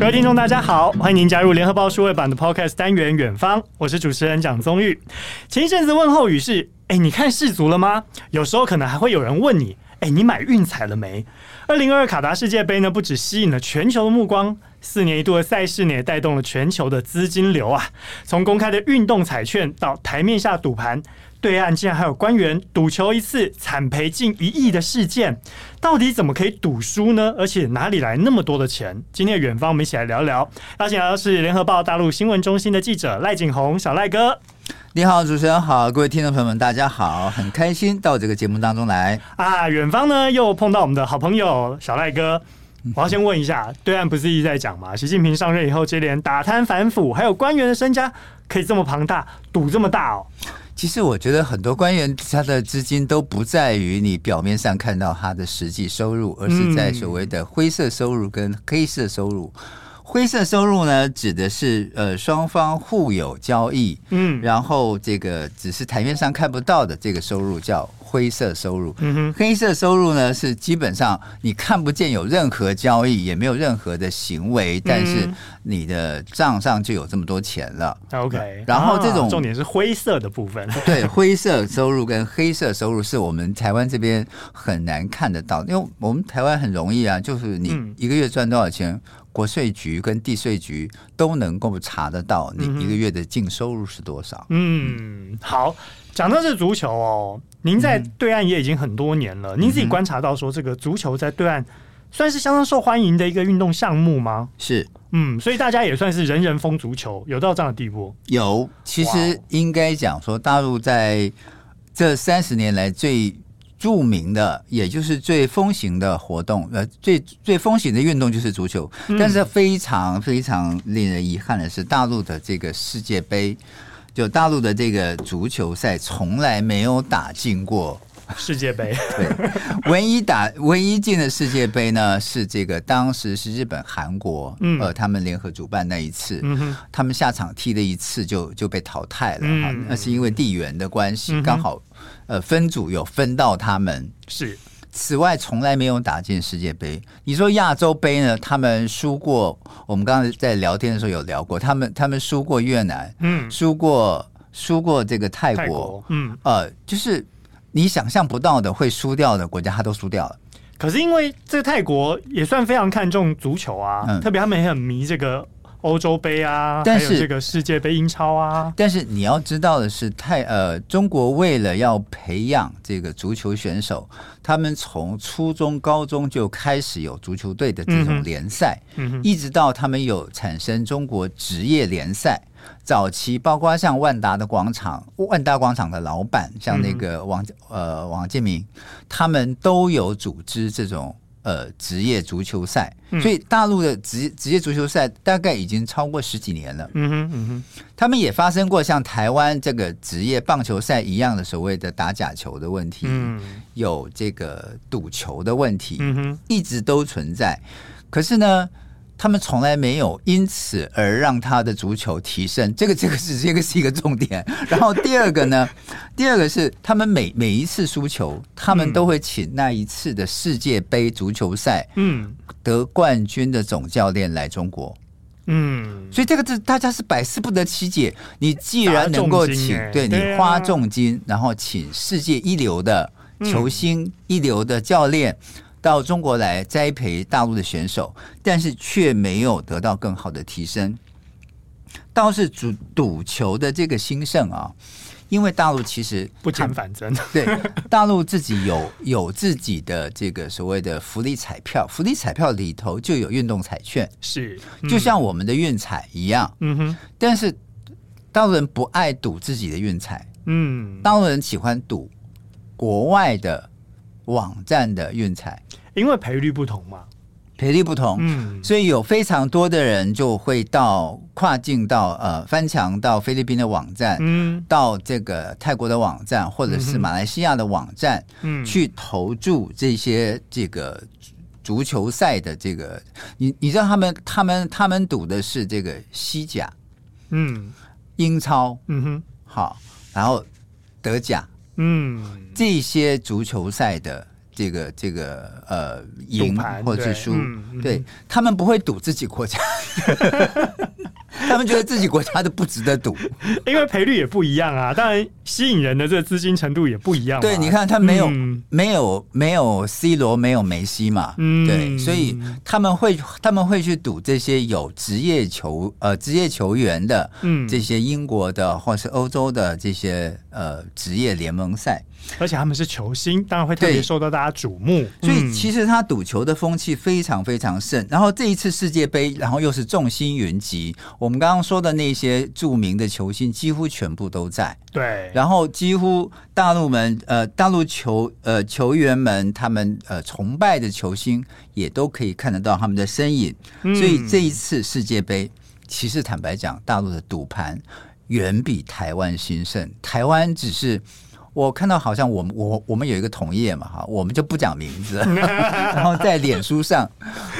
各位听众，大家好，欢迎您加入联合报数位版的 Podcast 单元《远方》，我是主持人蒋宗玉。前一阵子问候语是：哎，你看世族了吗？有时候可能还会有人问你：哎，你买运彩了没？二零二二卡达世界杯呢，不止吸引了全球的目光，四年一度的赛事呢，也带动了全球的资金流啊。从公开的运动彩券到台面下赌盘。对岸竟然还有官员赌球一次惨赔近一亿的事件，到底怎么可以赌输呢？而且哪里来那么多的钱？今天的远方，我们一起来聊聊。邀请到的是联合报大陆新闻中心的记者赖景红，小赖哥。你好，主持人好，各位听众朋友们，大家好，很开心到这个节目当中来啊。远方呢又碰到我们的好朋友小赖哥，我要先问一下，对岸不是一直在讲嘛？习近平上任以后，接连打贪反腐，还有官员的身家可以这么庞大，赌这么大哦。其实我觉得很多官员他的资金都不在于你表面上看到他的实际收入，而是在所谓的灰色收入跟黑色收入。灰色收入呢，指的是呃双方互有交易，嗯，然后这个只是台面上看不到的这个收入叫。灰色收入，嗯哼，黑色收入呢是基本上你看不见有任何交易，也没有任何的行为，但是你的账上就有这么多钱了。OK，然后这种重点是灰色的部分，对，灰色收入跟黑色收入是我们台湾这边很难看得到，因为我们台湾很容易啊，就是你一个月赚多少钱，国税局跟地税局都能够查得到你一个月的净收入是多少。嗯，好。讲到这足球哦，您在对岸也已经很多年了，嗯、您自己观察到说这个足球在对岸算是相当受欢迎的一个运动项目吗？是，嗯，所以大家也算是人人疯足球，有到这样的地步？有，其实应该讲说，大陆在这三十年来最著名的，也就是最风行的活动，呃，最最风行的运动就是足球。嗯、但是非常非常令人遗憾的是，大陆的这个世界杯。就大陆的这个足球赛从来没有打进过世界杯，对，唯一打唯一进的世界杯呢是这个当时是日本韩国，嗯，呃，他们联合主办那一次，嗯哼，他们下场踢了一次就就被淘汰了，嗯，那是因为地缘的关系，刚好呃分组有分到他们是。此外，从来没有打进世界杯。你说亚洲杯呢？他们输过。我们刚才在聊天的时候有聊过，他们他们输过越南，嗯，输过输过这个泰国，泰国嗯，呃，就是你想象不到的会输掉的国家，他都输掉了。可是因为这个泰国也算非常看重足球啊，嗯，特别他们也很迷这个。欧洲杯啊，但是这个世界杯英超啊。但是你要知道的是，泰呃，中国为了要培养这个足球选手，他们从初中、高中就开始有足球队的这种联赛，嗯嗯、一直到他们有产生中国职业联赛。早期包括像万达的广场，万达广场的老板像那个王呃王建民，他们都有组织这种。呃，职业足球赛，所以大陆的职职业足球赛大概已经超过十几年了。嗯哼，嗯哼，他们也发生过像台湾这个职业棒球赛一样的所谓的打假球的问题，嗯，有这个赌球的问题，一直都存在。可是呢，他们从来没有因此而让他的足球提升，这个这个是这个是一个重点。然后第二个呢，第二个是他们每每一次输球，他们都会请那一次的世界杯足球赛，嗯，得冠军的总教练来中国，嗯，所以这个是大家是百思不得其解。你既然能够请，对你花重金，然后请世界一流的球星、一流的教练。到中国来栽培大陆的选手，但是却没有得到更好的提升。倒是赌赌球的这个兴盛啊，因为大陆其实不减反增，对大陆自己有有自己的这个所谓的福利彩票，福利彩票里头就有运动彩券，是、嗯、就像我们的运彩一样。嗯哼，但是大陆人不爱赌自己的运彩，嗯，大陆人喜欢赌国外的。网站的运彩，因为赔率不同嘛，赔率不同，嗯，所以有非常多的人就会到跨境到呃翻墙到菲律宾的网站，嗯，到这个泰国的网站或者是马来西亚的网站，嗯，去投注这些这个足球赛的这个，你你知道他们他们他们赌的是这个西甲，嗯，英超，嗯哼，好，然后德甲。嗯，这些足球赛的这个这个呃赢或者是输，对，他们不会赌自己国家。他们觉得自己国家的不值得赌，因为赔率也不一样啊。当然，吸引人的这个资金程度也不一样。对，你看他没有、嗯、没有没有 C 罗，没有梅西嘛？嗯，对，所以他们会他们会去赌这些有职业球呃职业球员的，嗯，这些英国的或是欧洲的这些呃职业联盟赛。而且他们是球星，当然会特别受到大家瞩目。所以其实他赌球的风气非常非常盛。然后这一次世界杯，然后又是众星云集，我们刚刚说的那些著名的球星几乎全部都在。对，然后几乎大陆们呃大陆球呃球员们他们呃崇拜的球星也都可以看得到他们的身影。所以这一次世界杯，其实坦白讲，大陆的赌盘远比台湾兴盛。台湾只是。我看到好像我们我我们有一个同业嘛哈，我们就不讲名字，然后在脸书上，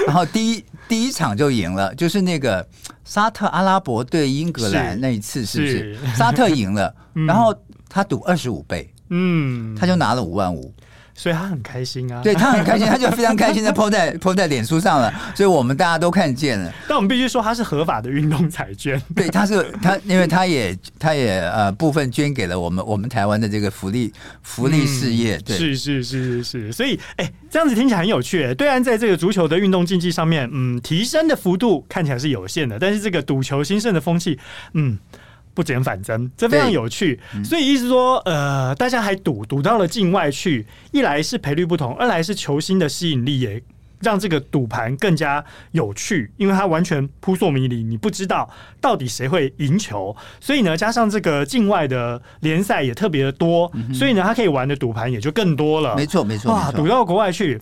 然后第一第一场就赢了，就是那个沙特阿拉伯对英格兰那一次是不是？是沙特赢了，然后他赌二十五倍，嗯，他就拿了五万五。所以他很开心啊，对他很开心，他就非常开心 的 po 在 po 在脸书上了，所以我们大家都看见了。但我们必须说，他是合法的运动彩券。对，他是他，因为他也他也呃部分捐给了我们我们台湾的这个福利福利事业。对，是是是是是，所以哎，这样子听起来很有趣。对岸在这个足球的运动竞技上面，嗯，提升的幅度看起来是有限的，但是这个赌球兴盛的风气，嗯。不减反增，这非常有趣。所以意思说，呃，大家还赌赌到了境外去，一来是赔率不同，二来是球星的吸引力也让这个赌盘更加有趣，因为它完全扑朔迷离，你不知道到底谁会赢球。所以呢，加上这个境外的联赛也特别的多，所以呢，他可以玩的赌盘也就更多了。没错，没错，哇，赌到国外去。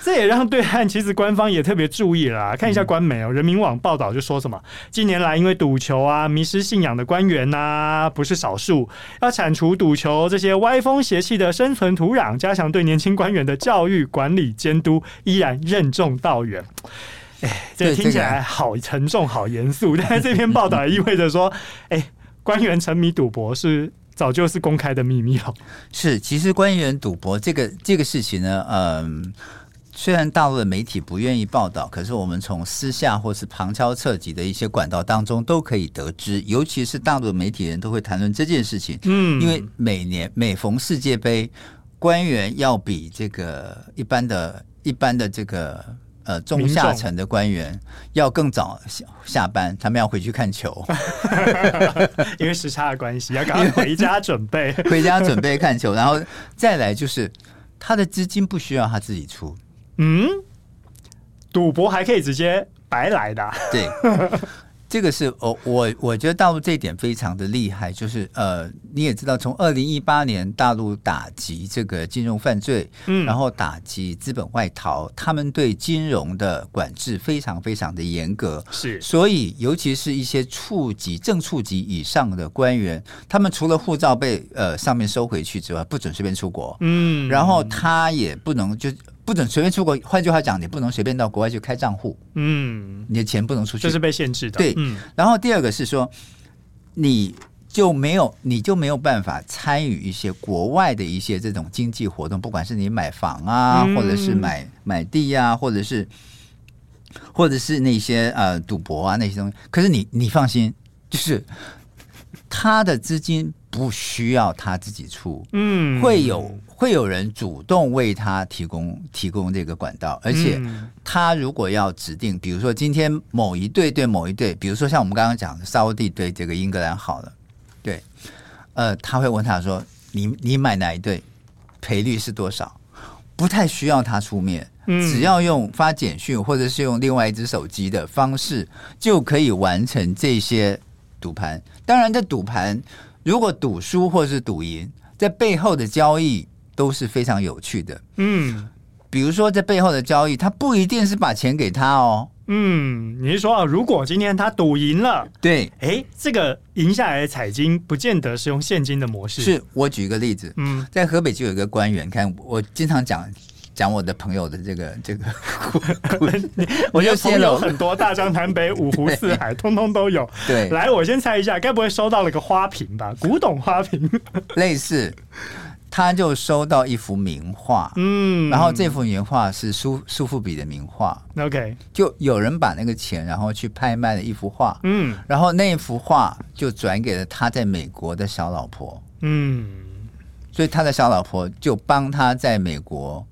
这也让对岸其实官方也特别注意啦，看一下官媒哦，人民网报道就说什么，近年来因为赌球啊迷失信仰的官员呐不是少数，要铲除赌球这些歪风邪气的生存土壤，加强对年轻官员的教育管理监督，依然任重道远。哎，这听起来好沉重、好严肃，但是这篇报道也意味着说，哎，官员沉迷赌博是早就是公开的秘密了。是，其实官员赌博这个这个事情呢，嗯。虽然大陆的媒体不愿意报道，可是我们从私下或是旁敲侧击的一些管道当中都可以得知，尤其是大陆的媒体人都会谈论这件事情。嗯，因为每年每逢世界杯，官员要比这个一般的、一般的这个呃中下层的官员要更早下下班，他们要回去看球，因为时差的关系，要赶快回家准备，回家准备看球，然后再来就是他的资金不需要他自己出。嗯，赌博还可以直接白来的，啊。对，这个是我我我觉得大陆这一点非常的厉害，就是呃，你也知道，从二零一八年大陆打击这个金融犯罪，嗯，然后打击资本外逃，他们对金融的管制非常非常的严格，是，所以尤其是一些处级正处级以上的官员，他们除了护照被呃上面收回去之外，不准随便出国，嗯，然后他也不能就。不准随便出国，换句话讲，你不能随便到国外去开账户。嗯，你的钱不能出去，这是被限制的。对，嗯。然后第二个是说，你就没有，你就没有办法参与一些国外的一些这种经济活动，不管是你买房啊，或者是买买地啊，或者是或者是那些呃赌博啊那些东西。可是你你放心，就是他的资金不需要他自己出，嗯，会有。会有人主动为他提供提供这个管道，而且他如果要指定，比如说今天某一队对某一队，比如说像我们刚刚讲的沙乌地对这个英格兰好了，对，呃，他会问他说：“你你买哪一队？赔率是多少？”不太需要他出面，只要用发简讯或者是用另外一只手机的方式，就可以完成这些赌盘。当然，这赌盘如果赌输或是赌赢，在背后的交易。都是非常有趣的，嗯，比如说在背后的交易，他不一定是把钱给他哦，嗯，你是说啊，如果今天他赌赢了，对，哎，这个赢下来的彩金不见得是用现金的模式。是我举一个例子，嗯，在河北就有一个官员，看我经常讲讲我的朋友的这个 这个，我就朋友很多，大江南北五湖四海，通通都有。对，来，我先猜一下，该不会收到了个花瓶吧？古董花瓶，类似。他就收到一幅名画，嗯，然后这幅名画是苏苏富比的名画，OK，就有人把那个钱，然后去拍卖了一幅画，嗯，然后那幅画就转给了他在美国的小老婆，嗯，所以他的小老婆就帮他在美国，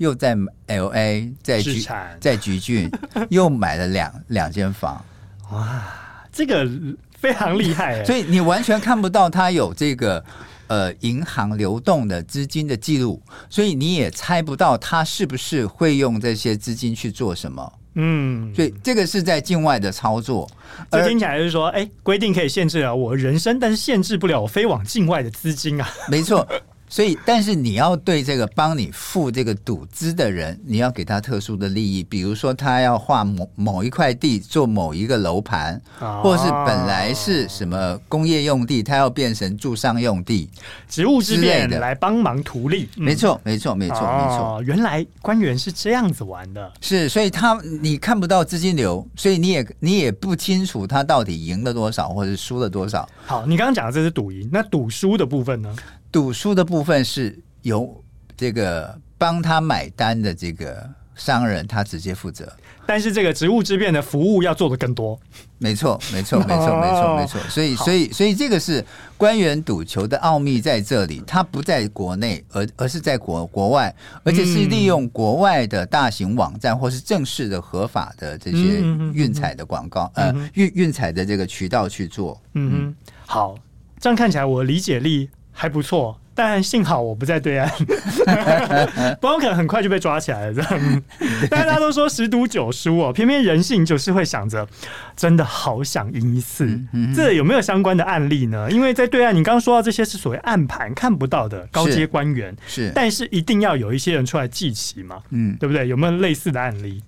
又在 LA，在橘在橘郡 又买了两两间房，哇，这个非常厉害，所以你完全看不到他有这个。呃，银行流动的资金的记录，所以你也猜不到他是不是会用这些资金去做什么。嗯，所以这个是在境外的操作。这听起来就是说，哎，规定可以限制了我人生，但是限制不了我飞往境外的资金啊。没错。所以，但是你要对这个帮你付这个赌资的人，你要给他特殊的利益，比如说他要划某某一块地做某一个楼盘，哦、或者是本来是什么工业用地，他要变成住商用地，职务之便来帮忙图利。没错，没错，没错，没错。原来官员是这样子玩的，是，所以他你看不到资金流，所以你也你也不清楚他到底赢了多少，或者输了多少。好，你刚刚讲的这是赌赢，那赌输的部分呢？赌输的部分是由这个帮他买单的这个商人他直接负责，但是这个职务之便的服务要做的更多。没错，没错，没错，没错，没错。所以，所以，所以这个是官员赌球的奥秘在这里，它不在国内，而而是在国国外，而且是利用国外的大型网站或是正式的合法的这些运彩的广告，呃，运运彩的这个渠道去做。嗯哼，好，这样看起来我理解力还不错，但幸好我不在对岸，不然我可能很快就被抓起来了。这样，大家都说十赌九输哦，偏偏人性就是会想着，真的好想赢一次。这有没有相关的案例呢？因为在对岸，你刚刚说到这些是所谓暗盘看不到的高阶官员，是，是但是一定要有一些人出来记旗嘛，嗯，对不对？有没有类似的案例？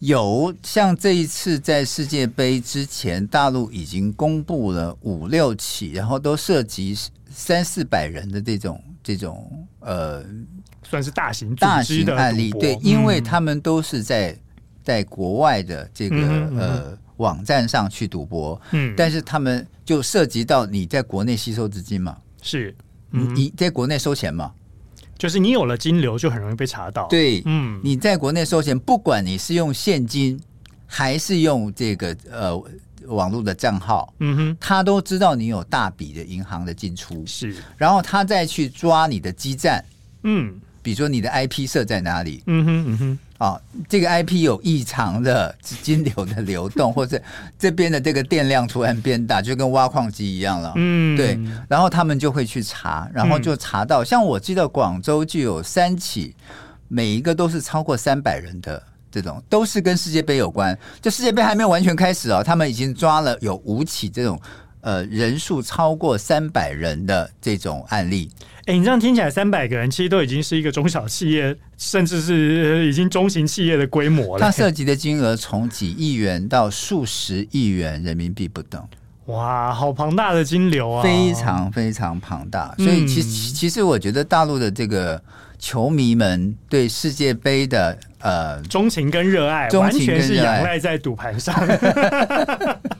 有，像这一次在世界杯之前，大陆已经公布了五六起，然后都涉及。三四百人的这种这种呃，算是大型大型案例，对，因为他们都是在在国外的这个呃网站上去赌博，嗯，但是他们就涉及到你在国内吸收资金嘛，是，你在国内收钱嘛，就是你有了金流就很容易被查到，对，嗯，你在国内收钱，不管你是用现金还是用这个呃。网络的账号，嗯哼，他都知道你有大笔的银行的进出，是，然后他再去抓你的基站，嗯，比如说你的 IP 设在哪里，嗯哼，嗯哼，啊，这个 IP 有异常的资金流的流动，或者这边的这个电量突然变大，就跟挖矿机一样了，嗯，对，然后他们就会去查，然后就查到，嗯、像我记得广州就有三起，每一个都是超过三百人的。这种都是跟世界杯有关，就世界杯还没有完全开始哦，他们已经抓了有五起这种呃人数超过三百人的这种案例。哎，你这样听起来，三百个人其实都已经是一个中小企业，甚至是已经中型企业的规模了。它涉及的金额从几亿元到数十亿元人民币不等。哇，好庞大的金流啊！非常非常庞大。所以其实其实我觉得大陆的这个。球迷们对世界杯的呃钟情跟热爱，完全是仰赖在赌盘上，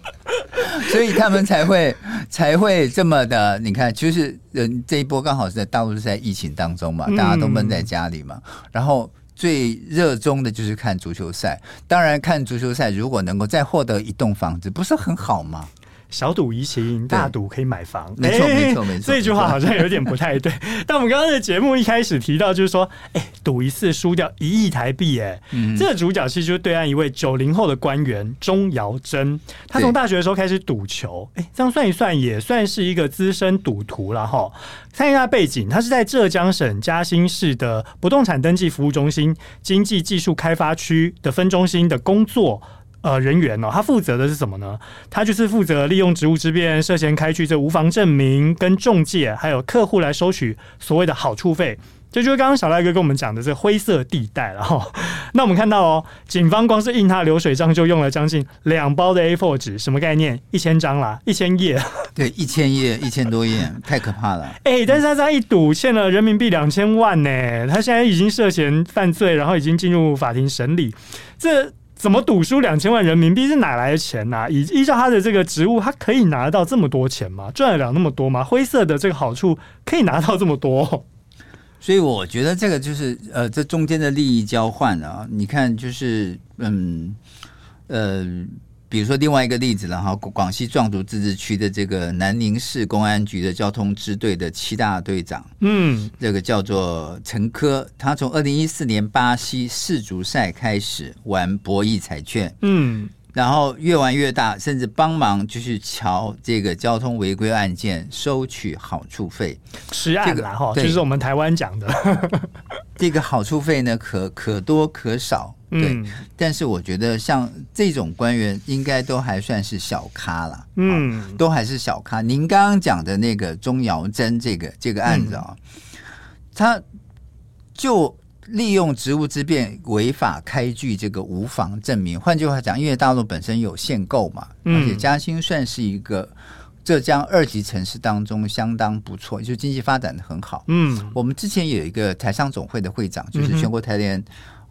所以他们才会 才会这么的。你看，就是人这一波刚好是在大陆是在疫情当中嘛，大家都闷在家里嘛，嗯、然后最热衷的就是看足球赛。当然，看足球赛如果能够再获得一栋房子，不是很好吗？小赌怡情，大赌可以买房。没错，没错，没错。这句话好像有点不太对。但我们刚刚的节目一开始提到，就是说，哎，赌一次输掉一亿台币，哎，这个主角其实就是对岸一位九零后的官员钟尧珍。他从大学的时候开始赌球，哎，这样算一算，也算是一个资深赌徒了哈。看一下背景，他是在浙江省嘉兴市的不动产登记服务中心经济技术开发区的分中心的工作。呃，人员哦，他负责的是什么呢？他就是负责利用职务之便涉嫌开具这无房证明，跟中介还有客户来收取所谓的好处费，这就是刚刚小赖哥跟我们讲的这灰色地带了哈。那我们看到哦，警方光是印他流水账就用了将近两包的 A4 纸，什么概念？一千张啦，一千页。对，一千页，一千多页，太可怕了。哎、欸，但是他这样一赌，欠了人民币两千万呢。他现在已经涉嫌犯罪，然后已经进入法庭审理。这。怎么赌输两千万人民币是哪来的钱呢、啊？以依照他的这个职务，他可以拿到这么多钱吗？赚得了那么多吗？灰色的这个好处可以拿到这么多？所以我觉得这个就是呃，这中间的利益交换啊，你看就是嗯呃。比如说另外一个例子了哈，广西壮族自治区的这个南宁市公安局的交通支队的七大队长，嗯，这个叫做陈科，他从二零一四年巴西世足赛开始玩博弈彩券，嗯，然后越玩越大，甚至帮忙就是瞧这个交通违规案件收取好处费，吃案了哈，就是我们台湾讲的。这个好处费呢，可可多可少。对，嗯、但是我觉得像这种官员应该都还算是小咖了，嗯，都还是小咖。您刚刚讲的那个钟尧珍这个这个案子啊、哦，嗯、他就利用职务之便违法开具这个无房证明。换句话讲，因为大陆本身有限购嘛，而且嘉兴算是一个浙江二级城市当中相当不错，就经济发展的很好。嗯，我们之前有一个台商总会的会长，就是全国台联。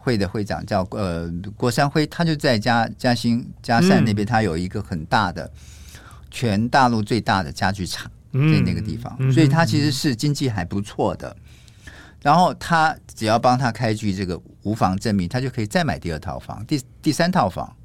会的会长叫呃郭山辉，他就在嘉嘉兴嘉善那边，他有一个很大的、嗯、全大陆最大的家具厂在那个地方，嗯、所以他其实是经济还不错的。然后他只要帮他开具这个无房证明，他就可以再买第二套房、第第三套房。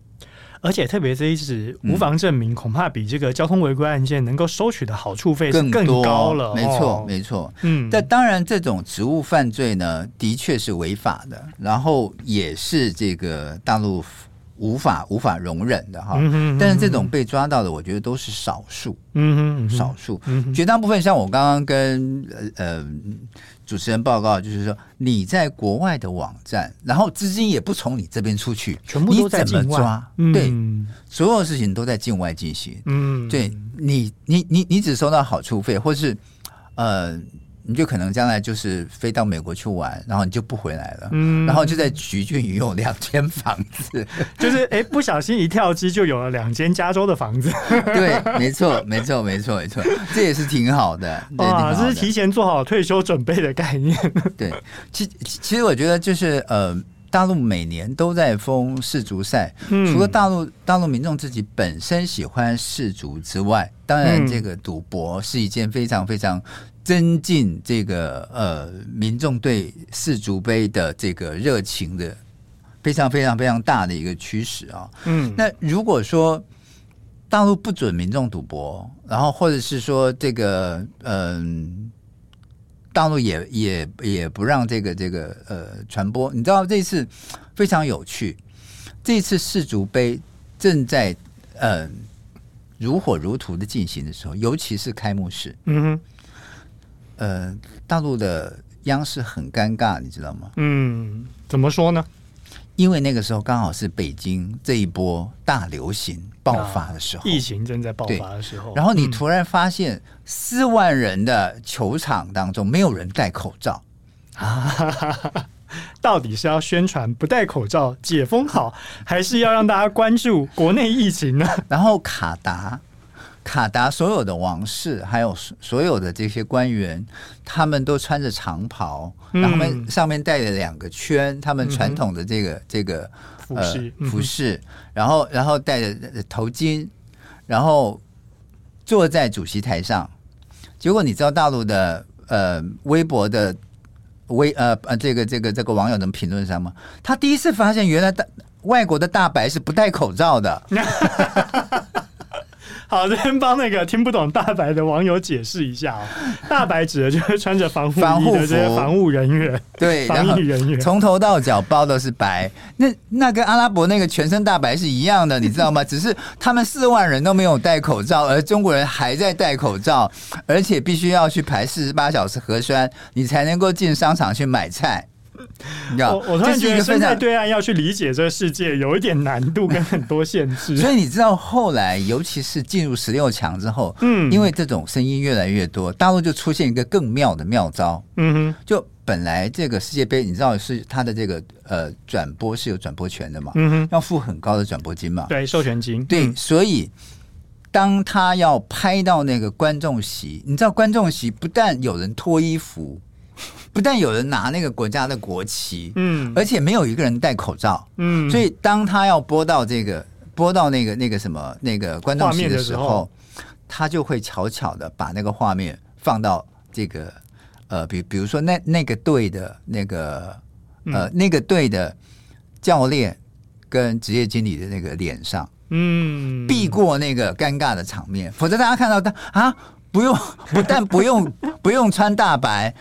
而且特别这一支无房证明，恐怕比这个交通违规案件能够收取的好处费更更高了。没错，没错。嗯，但当然，这种职务犯罪呢，的确是违法的，然后也是这个大陆无法无法容忍的哈。但是这种被抓到的，我觉得都是少数。嗯哼，少数。绝大部分像我刚刚跟呃。呃主持人报告就是说，你在国外的网站，然后资金也不从你这边出去，全部都在境外。你怎么抓？嗯、对，所有事情都在境外进行。嗯，对你，你，你，你只收到好处费，或是呃。你就可能将来就是飞到美国去玩，然后你就不回来了，嗯，然后就在橘郡拥有两间房子，就是哎，不小心一跳机就有了两间加州的房子，对，没错，没错，没错，没错，这也是挺好的，哇，这是提前做好退休准备的概念，对，其其实我觉得就是呃，大陆每年都在封世足赛，嗯，除了大陆大陆民众自己本身喜欢世足之外，当然这个赌博是一件非常非常。增进这个呃民众对世足杯的这个热情的非常非常非常大的一个趋势啊。嗯，那如果说大陆不准民众赌博，然后或者是说这个嗯、呃，大陆也也也不让这个这个呃传播，你知道这次非常有趣，这次世足杯正在嗯、呃、如火如荼的进行的时候，尤其是开幕式，嗯哼。呃，大陆的央视很尴尬，你知道吗？嗯，怎么说呢？因为那个时候刚好是北京这一波大流行爆发的时候，啊、疫情正在爆发的时候。然后你突然发现四万人的球场当中没有人戴口罩，啊，到底是要宣传不戴口罩解封好，还是要让大家关注国内疫情呢？然后卡达。卡达所有的王室，还有所有的这些官员，他们都穿着长袍，嗯、然后他们上面带着两个圈，他们传统的这个、嗯、这个服饰、呃、服饰，然后然后戴着头巾，然后坐在主席台上。结果你知道大陆的呃微博的微呃呃这个这个这个网友怎么评论上吗？他第一次发现原来大外国的大白是不戴口罩的。好，这边帮那个听不懂大白的网友解释一下哦。大白指的就是穿着防护衣的这些防务人员，对，防疫人员，从头到脚包的是白。那那跟阿拉伯那个全身大白是一样的，你知道吗？只是他们四万人都没有戴口罩，而中国人还在戴口罩，而且必须要去排四十八小时核酸，你才能够进商场去买菜。我我突然觉得身在对岸要去理解这个世界有一点难度跟很多限制，所以你知道后来尤其是进入十六强之后，嗯，因为这种声音越来越多，大陆就出现一个更妙的妙招，嗯哼，就本来这个世界杯你知道是它的这个呃转播是有转播权的嘛，嗯哼，要付很高的转播金嘛，对，授权金，对，所以当他要拍到那个观众席，你知道观众席不但有人脱衣服。不但有人拿那个国家的国旗，嗯，而且没有一个人戴口罩，嗯，所以当他要播到这个播到那个那个什么那个观众席的时候，他就会悄悄的把那个画面放到这个呃，比比如说那那个队的那个呃、嗯、那个队的教练跟职业经理的那个脸上，嗯，避过那个尴尬的场面，否则大家看到他啊，不用不但不用不用穿大白，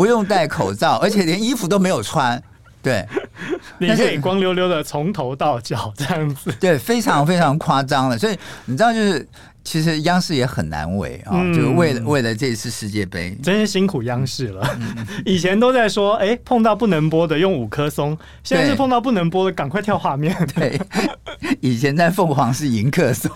不用戴口罩，而且连衣服都没有穿，对，你可以光溜溜的从头到脚这样子，对，非常非常夸张了，所以你知道就是。其实央视也很难为啊，嗯、就为了为了这次世界杯，真是辛苦央视了。嗯、以前都在说，哎，碰到不能播的用五棵松，现在是碰到不能播的赶快跳画面。对，以前在凤凰是迎客松，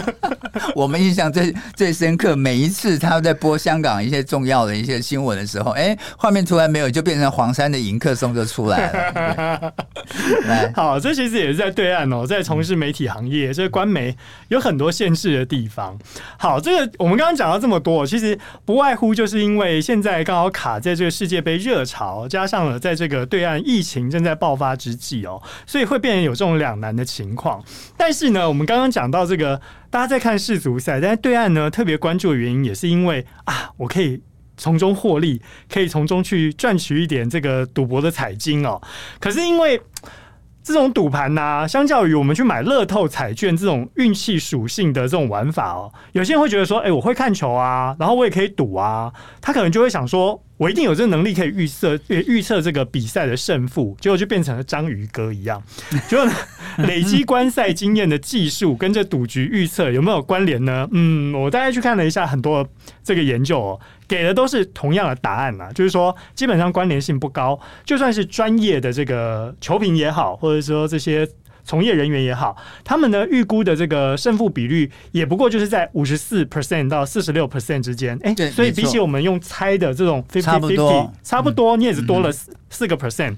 我们印象最最深刻。每一次他在播香港一些重要的一些新闻的时候，哎，画面突然没有，就变成黄山的迎客松就出来了。好，这其实也是在对岸哦，在从事媒体行业，这个官媒有很多限制的地方。好，这个我们刚刚讲到这么多，其实不外乎就是因为现在刚好卡在这个世界杯热潮，加上了在这个对岸疫情正在爆发之际哦，所以会变成有这种两难的情况。但是呢，我们刚刚讲到这个，大家在看世足赛，但是对岸呢特别关注的原因，也是因为啊，我可以从中获利，可以从中去赚取一点这个赌博的彩金哦。可是因为 这种赌盘呐，相较于我们去买乐透彩券这种运气属性的这种玩法哦，有些人会觉得说，哎，我会看球啊，然后我也可以赌啊，他可能就会想说，我一定有这个能力可以预测预测这个比赛的胜负，结果就变成了章鱼哥一样，就累积观赛经验的技术跟这赌局预测有没有关联呢？嗯，我大概去看了一下很多这个研究哦。给的都是同样的答案嘛，就是说基本上关联性不高。就算是专业的这个球评也好，或者说这些从业人员也好，他们呢预估的这个胜负比率也不过就是在五十四 percent 到四十六 percent 之间。哎，所以比起我们用猜的这种 fifty fifty，差不多，你也是多了四个 percent。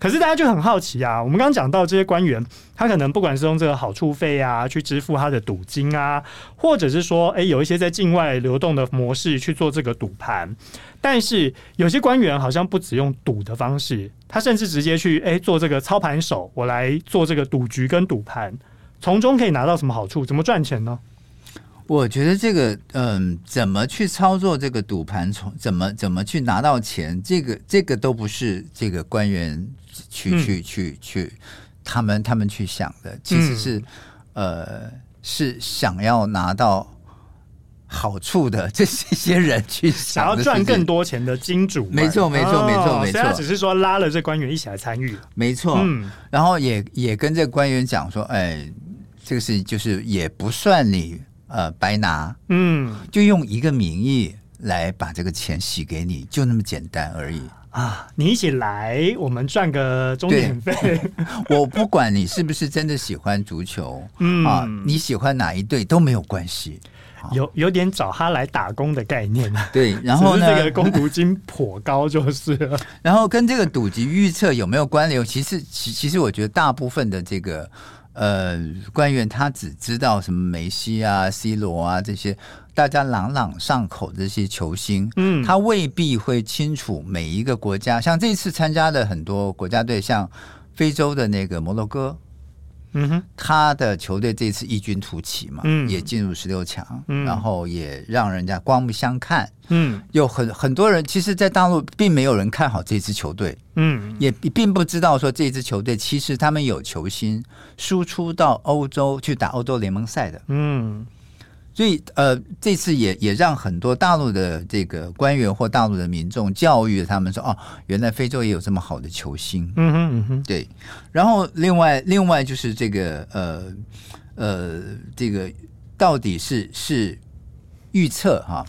可是大家就很好奇啊，我们刚刚讲到这些官员。他可能不管是用这个好处费啊，去支付他的赌金啊，或者是说，哎，有一些在境外流动的模式去做这个赌盘。但是有些官员好像不只用赌的方式，他甚至直接去哎做这个操盘手，我来做这个赌局跟赌盘，从中可以拿到什么好处？怎么赚钱呢？我觉得这个，嗯，怎么去操作这个赌盘，从怎么怎么去拿到钱，这个这个都不是这个官员去、嗯、去去去。他们他们去想的其实是，嗯、呃，是想要拿到好处的这些人去想要赚更多钱的金主，没错没错没错没错，他只是说拉了这官员一起来参与，没错，嗯，然后也也跟这官员讲说，哎，这个事就是也不算你呃白拿，嗯，就用一个名义来把这个钱洗给你，就那么简单而已。啊，你一起来，我们赚个钟点费。我不管你是不是真的喜欢足球，嗯。啊，你喜欢哪一队都没有关系，有有点找他来打工的概念。对，然后呢，这个工读金颇高，就是了。然后跟这个赌局预测有没有关联？其实，其其实我觉得大部分的这个呃官员，他只知道什么梅西啊、C 罗啊这些。大家朗朗上口的这些球星，嗯，他未必会清楚每一个国家。像这次参加的很多国家队，像非洲的那个摩洛哥，嗯哼，他的球队这次异军突起嘛，嗯，也进入十六强，嗯，然后也让人家刮目相看，嗯，有很很多人，其实，在大陆并没有人看好这支球队，嗯，也并不知道说这支球队其实他们有球星输出到欧洲去打欧洲联盟赛的，嗯。所以，呃，这次也也让很多大陆的这个官员或大陆的民众教育他们说：“哦，原来非洲也有这么好的球星。”嗯哼嗯哼，对。然后，另外，另外就是这个，呃呃，这个到底是是预测哈？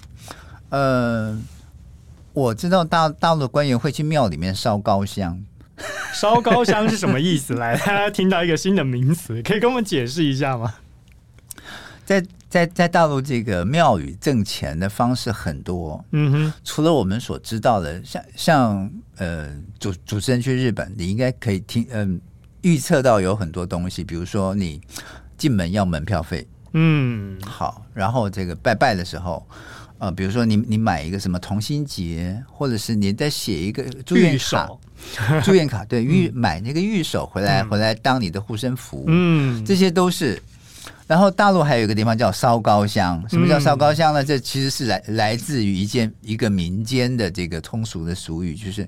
呃，我知道大大陆的官员会去庙里面烧高香，烧高香是什么意思？来，大家听到一个新的名词，可以跟我们解释一下吗？在在在大陆这个庙宇挣钱的方式很多，嗯哼，除了我们所知道的，像像呃主主持人去日本，你应该可以听嗯预测到有很多东西，比如说你进门要门票费，嗯，好，然后这个拜拜的时候，呃，比如说你你买一个什么同心结，或者是你再写一个祝愿卡，祝愿卡对，玉买那个玉手回来、嗯、回来当你的护身符，嗯，这些都是。然后大陆还有一个地方叫烧高香，什么叫烧高香呢？嗯、这其实是来来自于一件一个民间的这个通俗的俗语，就是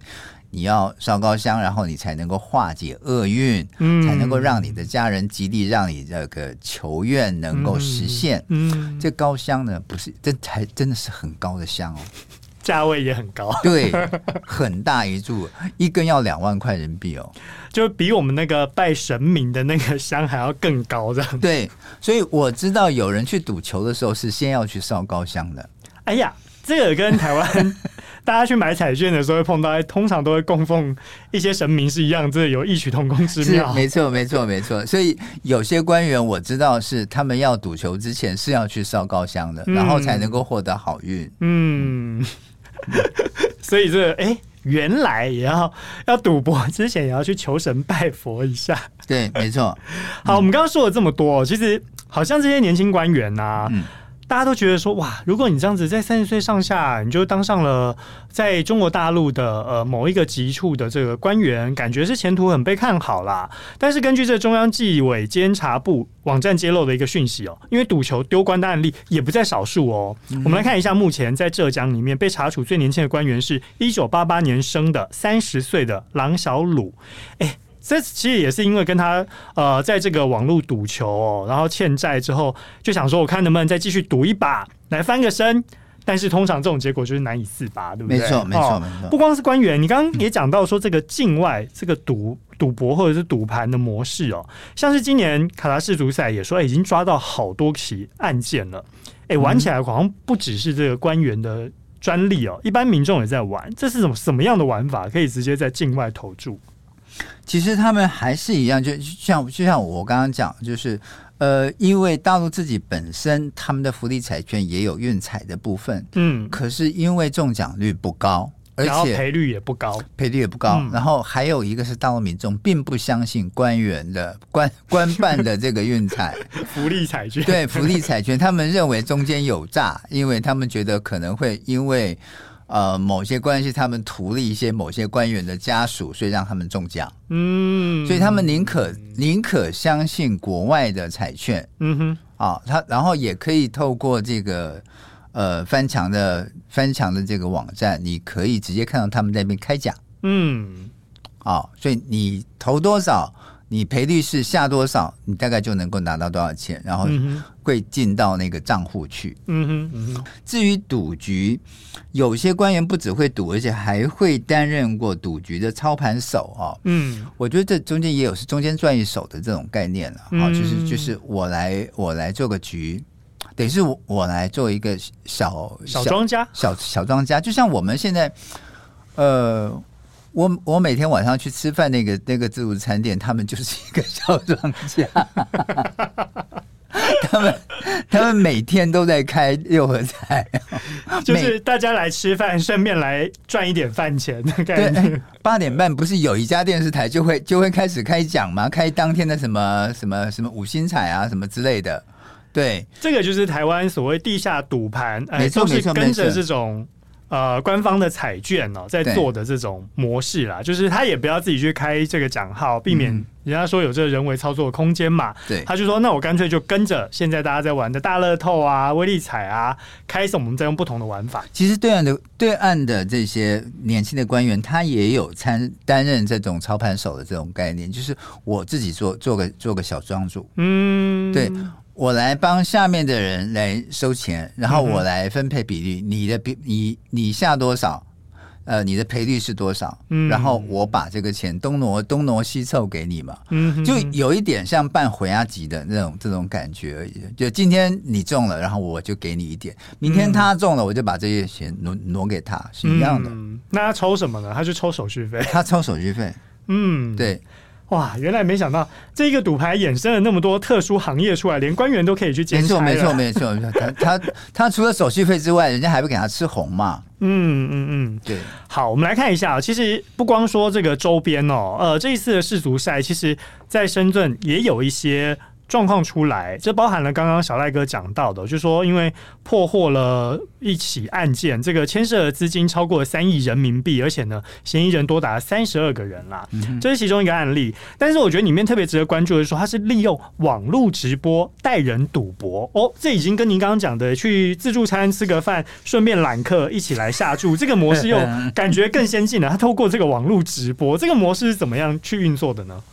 你要烧高香，然后你才能够化解厄运，嗯、才能够让你的家人极力，让你这个求愿能够实现。嗯，嗯这高香呢，不是这才真的是很高的香哦。价位也很高，对，很大一柱，一根要两万块人民币哦，就比我们那个拜神明的那个香还要更高这样。对，所以我知道有人去赌球的时候是先要去烧高香的。哎呀，这个跟台湾大家去买彩券的时候会碰到，通常都会供奉一些神明是一样，这有异曲同工之妙。没错，没错，没错。所以有些官员我知道是他们要赌球之前是要去烧高香的，嗯、然后才能够获得好运。嗯。所以这个哎、欸，原来也要要赌博之前也要去求神拜佛一下。对，没错。好，我们刚刚说了这么多，其实好像这些年轻官员啊。嗯大家都觉得说哇，如果你这样子在三十岁上下，你就当上了在中国大陆的呃某一个级处的这个官员，感觉是前途很被看好啦。但是根据这中央纪委监察部网站揭露的一个讯息哦，因为赌球丢官的案例也不在少数哦。我们来看一下，目前在浙江里面被查处最年轻的官员是一九八八年生的三十岁的郎小鲁，哎。这其实也是因为跟他呃，在这个网络赌球哦，然后欠债之后，就想说我看能不能再继续赌一把来翻个身。但是通常这种结果就是难以自拔，对不对？没错，没错，没错。不光是官员，你刚刚也讲到说这个境外这个赌赌博或者是赌盘的模式哦，像是今年卡达世足赛也说已经抓到好多起案件了。哎，玩起来好像不只是这个官员的专利哦，一般民众也在玩。这是什么什么样的玩法？可以直接在境外投注？其实他们还是一样，就像就像我刚刚讲，就是呃，因为大陆自己本身他们的福利彩券也有运彩的部分，嗯，可是因为中奖率不高，而且赔率也不高，赔率也不高，嗯、然后还有一个是大陆民众并不相信官员的官官办的这个运彩。福利彩券，对福利彩券，他们认为中间有诈，因为他们觉得可能会因为。呃，某些关系，他们图利一些某些官员的家属，所以让他们中奖。嗯，所以他们宁可宁可相信国外的彩券。嗯哼，啊，他然后也可以透过这个呃翻墙的翻墙的这个网站，你可以直接看到他们在那边开奖。嗯，啊，所以你投多少？你赔率是下多少，你大概就能够拿到多少钱，然后会进到那个账户去。嗯哼，嗯哼。至于赌局，有些官员不只会赌，而且还会担任过赌局的操盘手啊。嗯，我觉得这中间也有是中间赚一手的这种概念了。好，就是就是我来我来做个局，等于是我我来做一个小小庄家，小小庄家，就像我们现在，呃。我我每天晚上去吃饭，那个那个自助餐店，他们就是一个小庄家，他们他们每天都在开六合彩，就是大家来吃饭，顺便来赚一点饭钱的感觉。八点半不是有一家电视台就会就会开始开奖吗？开当天的什么什么什么五星彩啊，什么之类的。对，这个就是台湾所谓地下赌盘，没错没错，跟着这种。呃，官方的彩券哦，在做的这种模式啦，就是他也不要自己去开这个奖号，避免人家说有这个人为操作的空间嘛。对，他就说，那我干脆就跟着现在大家在玩的大乐透啊、威力彩啊，开始我们再用不同的玩法。其实对岸的对岸的这些年轻的官员，他也有参担任这种操盘手的这种概念，就是我自己做做个做个小庄主，嗯，对。我来帮下面的人来收钱，然后我来分配比例。嗯、你的比你你下多少，呃，你的赔率是多少？嗯、然后我把这个钱东挪东挪西凑给你嘛。嗯，就有一点像办回押集的那种这种感觉而已。就今天你中了，然后我就给你一点；明天他中了，我就把这些钱挪挪给他，是一样的。嗯、那他抽什么呢？他就抽手续费。他抽手续费。嗯，对。哇，原来没想到这一个赌牌衍生了那么多特殊行业出来，连官员都可以去监察。没错，没错，没错。他他他除了手续费之外，人家还会给他吃红嘛？嗯嗯嗯，对。好，我们来看一下，其实不光说这个周边哦，呃，这一次的世足赛，其实在深圳也有一些状况出来，这包含了刚刚小赖哥讲到的，就是说因为破获了一起案件，这个牵涉的资金超过三亿人民币，而且呢，嫌疑人多达三十二个人啦，这是其中一个案例。但是我觉得里面特别值得关注的是说，他是利用网络直播带人赌博哦，这已经跟您刚刚讲的去自助餐吃个饭，顺便揽客一起来下注，这个模式又 感觉更先进了。他透过这个网络直播，这个模式是怎么样去运作的呢？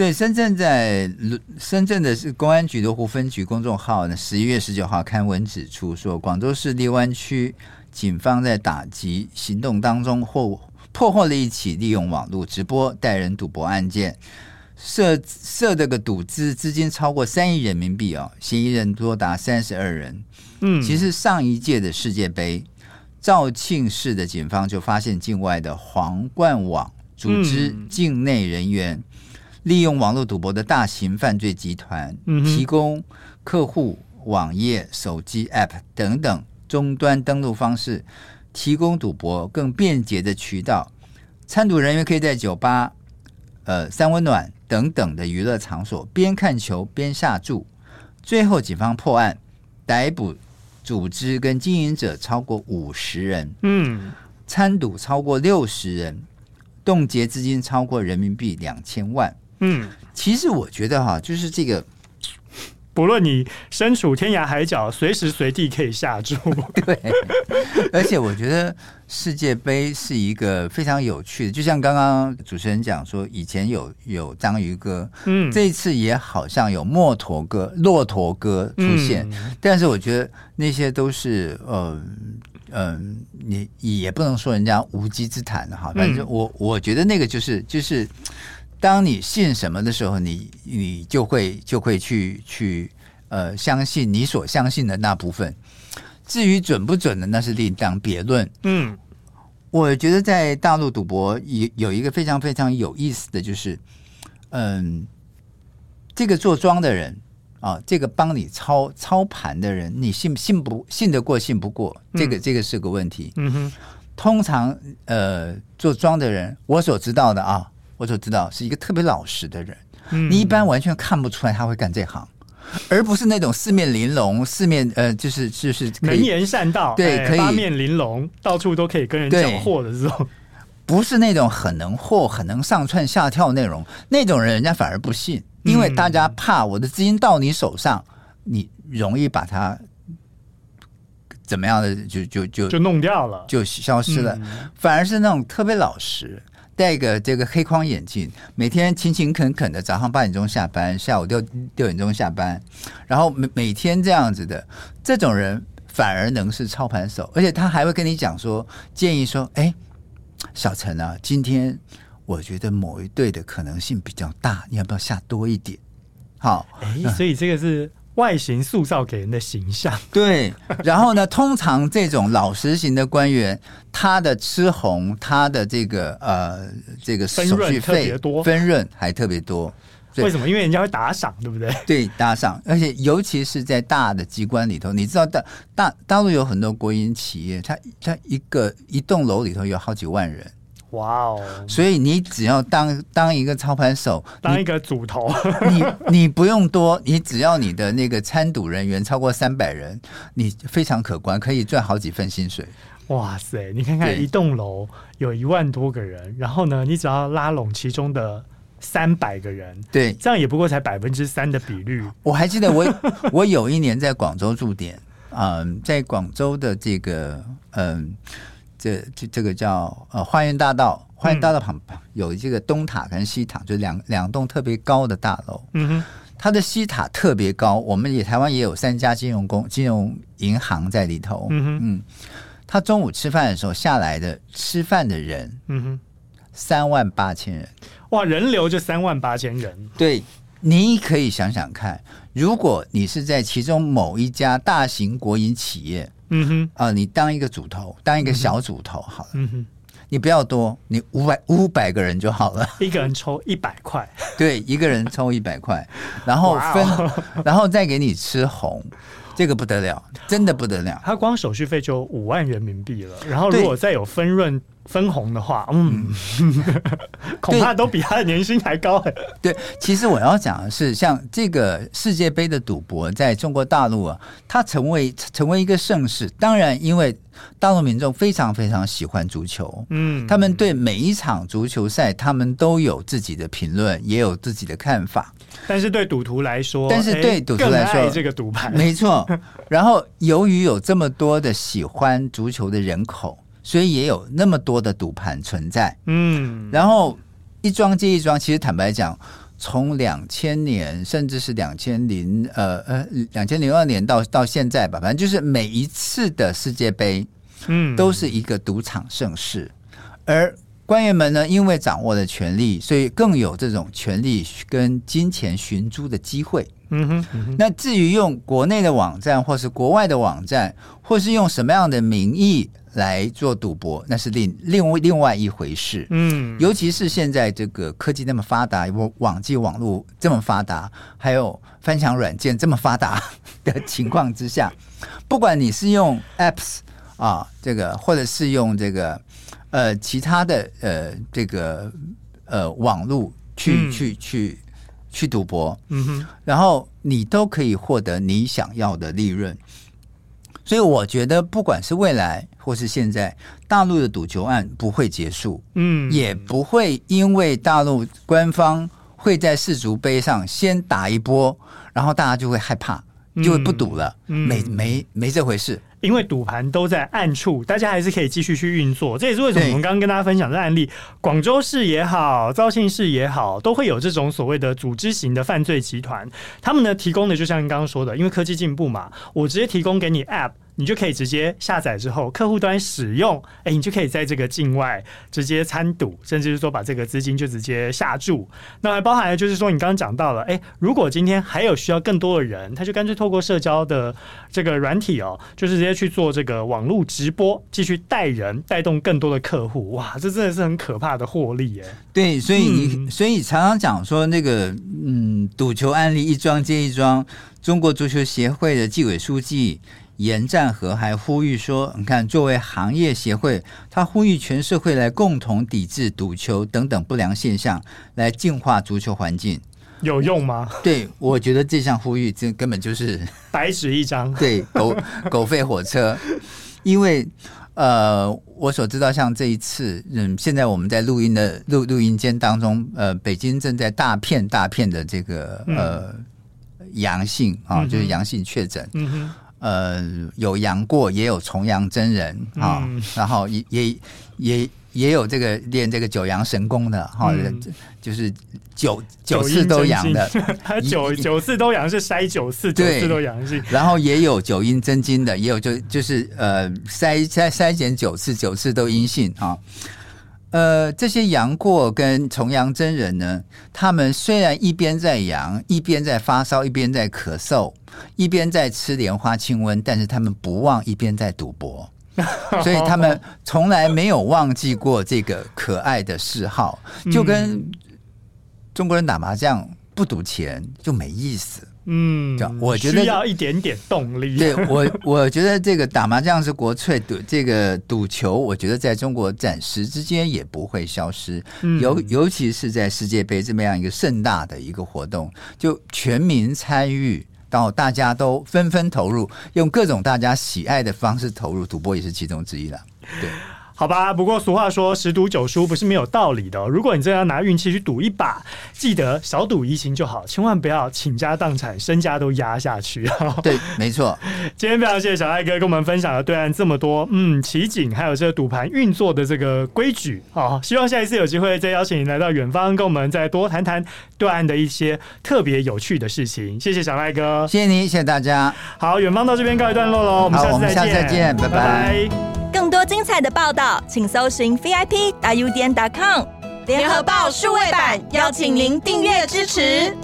对，深圳在深圳的是公安局罗湖分局公众号呢，十一月十九号刊文指出说，广州市荔湾区警方在打击行动当中，获破获了一起利用网络直播带人赌博案件，涉涉这个赌资资金超过三亿人民币哦，嫌疑人多达三十二人。嗯，其实上一届的世界杯，肇庆市的警方就发现境外的皇冠网组织境内人员。嗯利用网络赌博的大型犯罪集团，提供客户网页、手机 App 等等终端登录方式，提供赌博更便捷的渠道。参赌人员可以在酒吧、呃三温暖等等的娱乐场所边看球边下注。最后，警方破案，逮捕组织跟经营者超过五十人，嗯，参赌超过六十人，冻结资金超过人民币两千万。嗯，其实我觉得哈，就是这个，不论你身处天涯海角，随时随地可以下注。对，而且我觉得世界杯是一个非常有趣的，就像刚刚主持人讲说，以前有有章鱼哥，嗯，这一次也好像有墨驼哥、骆驼哥出现，嗯，但是我觉得那些都是，呃，嗯，呃，你也不能说人家无稽之谈哈，反正我我觉得那个就是就是。当你信什么的时候，你你就会就会去去呃相信你所相信的那部分。至于准不准的，那是另当别论。嗯，我觉得在大陆赌博有有一个非常非常有意思的就是，嗯，这个做庄的人啊，这个帮你操操盘的人，你信信不信得过信不过？这个这个是个问题。嗯哼，通常呃做庄的人，我所知道的啊。我就知道是一个特别老实的人，嗯、你一般完全看不出来他会干这行，而不是那种四面玲珑、四面呃，就是就是能言善道，对，可以八面玲珑，到处都可以跟人讲货的这种，不是那种很能货、很能上窜下跳那种，那种人人家反而不信，因为大家怕我的资金到你手上，你容易把它怎么样的就就就就弄掉了，就消失了，嗯、反而是那种特别老实。戴个这个黑框眼镜，每天勤勤恳恳的，早上八点钟下班，下午六六点钟下班，然后每每天这样子的，这种人反而能是操盘手，而且他还会跟你讲说，建议说，哎，小陈啊，今天我觉得某一队的可能性比较大，你要不要下多一点？好，哎，所以这个是。外形塑造给人的形象，对。然后呢，通常这种老实型的官员，他的吃红，他的这个呃，这个手续费多，分润还特别多。为什么？因为人家会打赏，对不对？对，打赏。而且尤其是在大的机关里头，你知道大大大陆有很多国营企业，它它一个一栋楼里头有好几万人。哇哦！所以你只要当当一个操盘手，当一个组头，你你不用多，你只要你的那个参赌人员超过三百人，你非常可观，可以赚好几份薪水。哇塞！你看看一栋楼有一万多个人，然后呢，你只要拉拢其中的三百个人，对，这样也不过才百分之三的比率。我还记得我 我有一年在广州驻点，嗯，在广州的这个嗯。这这这个叫呃花园大道，花园大道旁边有这个东塔跟西塔，就两两栋特别高的大楼。嗯哼，它的西塔特别高，我们也台湾也有三家金融公金融银行在里头。嗯哼，嗯，他中午吃饭的时候下来的吃饭的人，嗯哼，三万八千人，哇，人流就三万八千人。对，你可以想想看，如果你是在其中某一家大型国营企业。嗯哼，啊，你当一个主头，当一个小主头好了。嗯哼，你不要多，你五百五百个人就好了。一个人抽一百块，对，一个人抽一百块，然后分，然后再给你吃红。这个不得了，真的不得了。他光手续费就五万人民币了，然后如果再有分润。分红的话，嗯，恐怕都比他的年薪还高。对，其实我要讲的是，像这个世界杯的赌博，在中国大陆啊，它成为成为一个盛世。当然，因为大陆民众非常非常喜欢足球，嗯，他们对每一场足球赛，他们都有自己的评论，也有自己的看法。但是对赌徒来说，但是对赌徒来说，这个赌盘没错。然后，由于有这么多的喜欢足球的人口。所以也有那么多的赌盘存在，嗯，然后一桩接一桩，其实坦白讲，从两千年甚至是两千零呃呃两千零二年到到现在吧，反正就是每一次的世界杯，嗯，都是一个赌场盛世，而官员们呢，因为掌握了权力，所以更有这种权力跟金钱寻租的机会。嗯哼，嗯哼，那至于用国内的网站，或是国外的网站，或是用什么样的名义来做赌博，那是另另另外一回事。嗯，尤其是现在这个科技那么发达，网网际网络这么发达，还有翻墙软件这么发达 的情况之下，不管你是用 apps 啊，这个或者是用这个呃其他的呃这个呃网络去、嗯、去去。去赌博，嗯哼，然后你都可以获得你想要的利润，所以我觉得不管是未来或是现在，大陆的赌球案不会结束，嗯，也不会因为大陆官方会在世足杯上先打一波，然后大家就会害怕，就会不赌了，嗯，没没没这回事。因为赌盘都在暗处，大家还是可以继续去运作。这也是为什么我们刚刚跟大家分享的案例，广州市也好，肇庆市也好，都会有这种所谓的组织型的犯罪集团。他们呢提供的，就像你刚刚说的，因为科技进步嘛，我直接提供给你 App。你就可以直接下载之后，客户端使用，哎、欸，你就可以在这个境外直接参赌，甚至是说把这个资金就直接下注。那还包含了就是说，你刚刚讲到了，哎、欸，如果今天还有需要更多的人，他就干脆透过社交的这个软体哦，就是直接去做这个网络直播，继续带人，带动更多的客户。哇，这真的是很可怕的获利耶！对，所以你、嗯、所以常常讲说那个嗯，赌球案例一桩接一桩，中国足球协会的纪委书记。严占和还呼吁说：“你看，作为行业协会，他呼吁全社会来共同抵制赌球等等不良现象，来净化足球环境，有用吗？”对，我觉得这项呼吁这根本就是 白纸一张，对，狗狗吠火车。因为呃，我所知道，像这一次，嗯，现在我们在录音的录录音间当中，呃，北京正在大片大片的这个呃阳性啊，就是阳性确诊。嗯哼。呃，有阳过，也有重阳真人啊、嗯，然后也也也也有这个练这个九阳神功的哈、嗯，就是九 九次都阳的，他九九次都阳是筛九次，九次都阳性，然后也有九阴真经的，也有就就是呃筛筛筛减九次，九次都阴性啊。呃，这些杨过跟重阳真人呢，他们虽然一边在阳，一边在发烧，一边在咳嗽，一边在吃莲花清瘟，但是他们不忘一边在赌博，所以他们从来没有忘记过这个可爱的嗜好，就跟中国人打麻将不赌钱就没意思。嗯，我觉得需要一点点动力。对 我，我觉得这个打麻将是国粹，赌这个赌球，我觉得在中国暂时之间也不会消失。尤、嗯、尤其是在世界杯这么样一个盛大的一个活动，就全民参与，到大家都纷纷投入，用各种大家喜爱的方式投入，赌博也是其中之一了。对。好吧，不过俗话说十赌九输不是没有道理的哦。如果你真的要拿运气去赌一把，记得小赌怡情就好，千万不要倾家荡产、身家都压下去。对，没错。今天非常谢谢小赖哥跟我们分享了对岸这么多嗯奇景，还有这个赌盘运作的这个规矩。好，希望下一次有机会再邀请你来到远方，跟我们再多谈谈对岸的一些特别有趣的事情。谢谢小赖哥，谢谢你，谢谢大家。好，远方到这边告一段落喽，我们下次再见，再见，拜拜。拜拜。更多精彩的报道，请搜寻 VIP 大 U 点 com 联合报数位版，邀请您订阅支持。